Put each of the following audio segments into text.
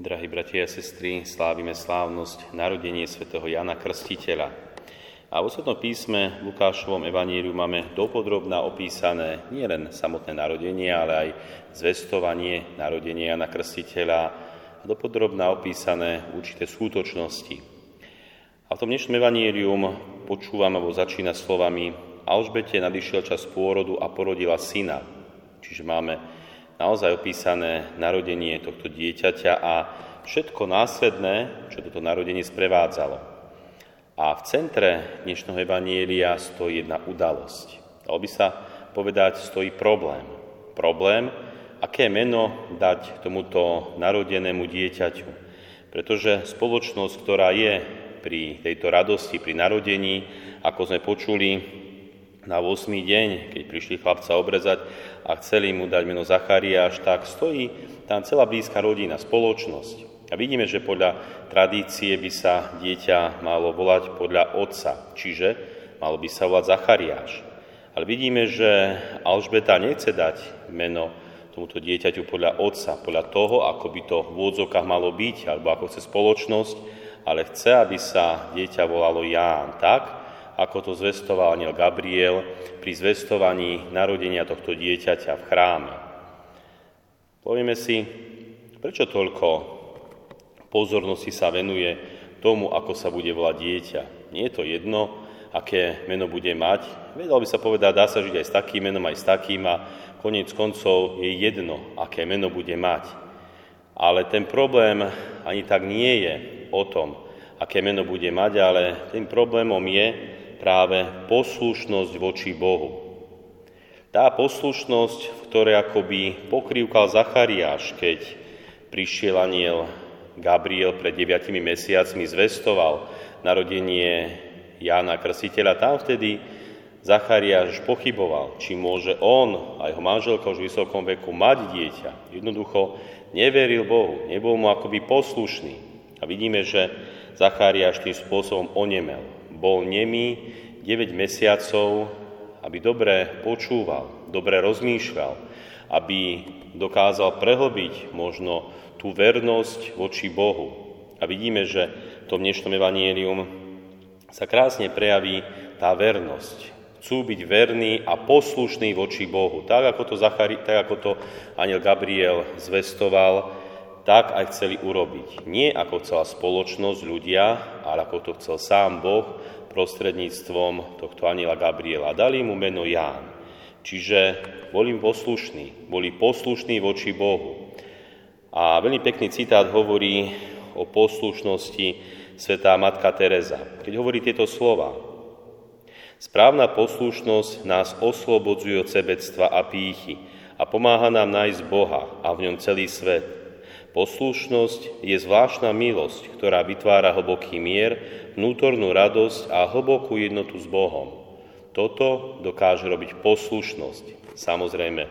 Drahí bratia a sestry, slávime slávnosť narodenie svätého Jana Krstiteľa. A v osvetnom písme v Lukášovom evaníliu máme dopodrobná opísané nielen samotné narodenie, ale aj zvestovanie narodenia Jana Krstiteľa a dopodrobná opísané určité skutočnosti. A v tom dnešnom evanílium počúvame, alebo začína slovami Alžbete nadišiel čas pôrodu a porodila syna. Čiže máme naozaj opísané narodenie tohto dieťaťa a všetko následné, čo toto narodenie sprevádzalo. A v centre dnešného Evanielia stojí jedna udalosť. Dalo by sa povedať, stojí problém. Problém, aké meno dať tomuto narodenému dieťaťu. Pretože spoločnosť, ktorá je pri tejto radosti, pri narodení, ako sme počuli, na 8. deň, keď prišli chlapca obrezať a chceli mu dať meno Zachariáš, tak stojí tam celá blízka rodina, spoločnosť. A vidíme, že podľa tradície by sa dieťa malo volať podľa otca, čiže malo by sa volať Zachariáš. Ale vidíme, že Alžbeta nechce dať meno tomuto dieťaťu podľa otca, podľa toho, ako by to v úvodzovkách malo byť, alebo ako chce spoločnosť, ale chce, aby sa dieťa volalo Ján. Tak, ako to zvestoval aniel Gabriel pri zvestovaní narodenia tohto dieťaťa v chráme. Povieme si, prečo toľko pozornosti sa venuje tomu, ako sa bude volať dieťa. Nie je to jedno, aké meno bude mať. Vedel by sa povedať, dá sa žiť aj s takým menom, aj s takým a koniec koncov je jedno, aké meno bude mať. Ale ten problém ani tak nie je o tom, aké meno bude mať, ale tým problémom je, práve poslušnosť voči Bohu. Tá poslušnosť, v ktorej akoby pokrývkal Zachariáš, keď prišiel aniel Gabriel pred deviatimi mesiacmi, zvestoval narodenie Jána Krstiteľa, tam vtedy Zachariáš pochyboval, či môže on a jeho manželka už v vysokom veku mať dieťa. Jednoducho neveril Bohu, nebol mu akoby poslušný. A vidíme, že Zachariáš tým spôsobom onemel bol nemý 9 mesiacov, aby dobre počúval, dobre rozmýšľal, aby dokázal prehlbiť možno tú vernosť voči Bohu. A vidíme, že v tom dnešnom evanielium sa krásne prejaví tá vernosť. Chcú byť verní a poslušní voči Bohu. Tak ako to, Zachari, tak ako to aniel Gabriel zvestoval, tak aj chceli urobiť. Nie ako chcela spoločnosť, ľudia, ale ako to chcel sám Boh prostredníctvom tohto aniela Gabriela. Dali mu meno Ján. Čiže boli poslušní, boli poslušní voči Bohu. A veľmi pekný citát hovorí o poslušnosti svetá matka Teresa. Keď hovorí tieto slova, správna poslušnosť nás oslobodzuje od sebectva a pýchy a pomáha nám nájsť Boha a v ňom celý svet. Poslušnosť je zvláštna milosť, ktorá vytvára hlboký mier, vnútornú radosť a hlbokú jednotu s Bohom. Toto dokáže robiť poslušnosť. Samozrejme,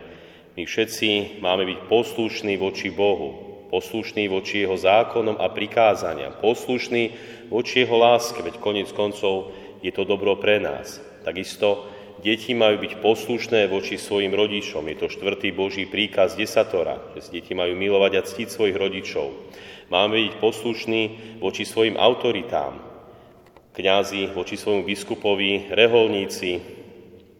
my všetci máme byť poslušní voči Bohu, poslušní voči Jeho zákonom a prikázaniam, poslušní voči Jeho láske, veď konec koncov je to dobro pre nás. Takisto Deti majú byť poslušné voči svojim rodičom. Je to štvrtý Boží príkaz desatora, že deti majú milovať a ctiť svojich rodičov. Máme byť poslušní voči svojim autoritám. Kňazi voči svojmu biskupovi, reholníci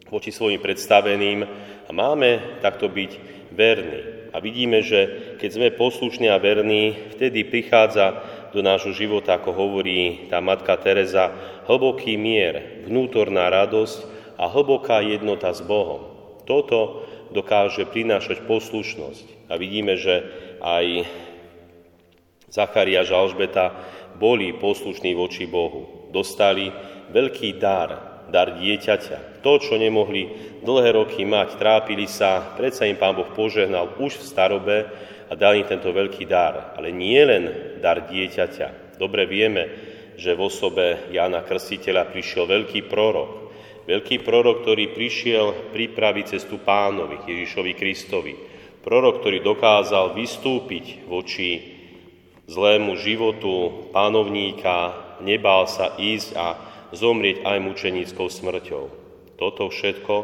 voči svojim predstaveným. A máme takto byť verní. A vidíme, že keď sme poslušní a verní, vtedy prichádza do nášho života, ako hovorí tá matka Teresa, hlboký mier, vnútorná radosť, a hlboká jednota s Bohom. Toto dokáže prinášať poslušnosť. A vidíme, že aj Zacharia a Alžbeta boli poslušní voči Bohu. Dostali veľký dar, dar dieťaťa. To, čo nemohli dlhé roky mať, trápili sa, predsa im Pán Boh požehnal už v starobe a dal im tento veľký dar. Ale nie len dar dieťaťa. Dobre vieme, že v osobe Jána Krstiteľa prišiel veľký prorok, Veľký prorok, ktorý prišiel pripraviť cestu pánovi, Ježišovi Kristovi. Prorok, ktorý dokázal vystúpiť voči zlému životu pánovníka, nebál sa ísť a zomrieť aj mučenickou smrťou. Toto všetko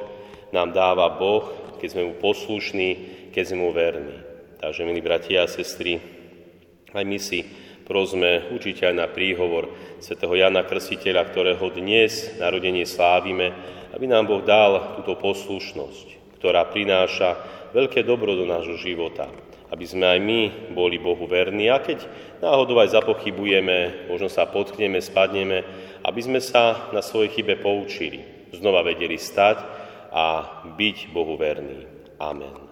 nám dáva Boh, keď sme mu poslušní, keď sme mu verní. Takže, milí bratia a sestry, Aj my si prosme učiteľ na príhovor svätého Jana Krstiteľa, ktorého dnes narodenie slávime, aby nám Boh dal túto poslušnosť, ktorá prináša veľké dobro do nášho života, aby sme aj my boli Bohu verní a keď náhodou aj zapochybujeme, možno sa potkneme, spadneme, aby sme sa na svojej chybe poučili, znova vedeli stať a byť Bohu verní. Amen.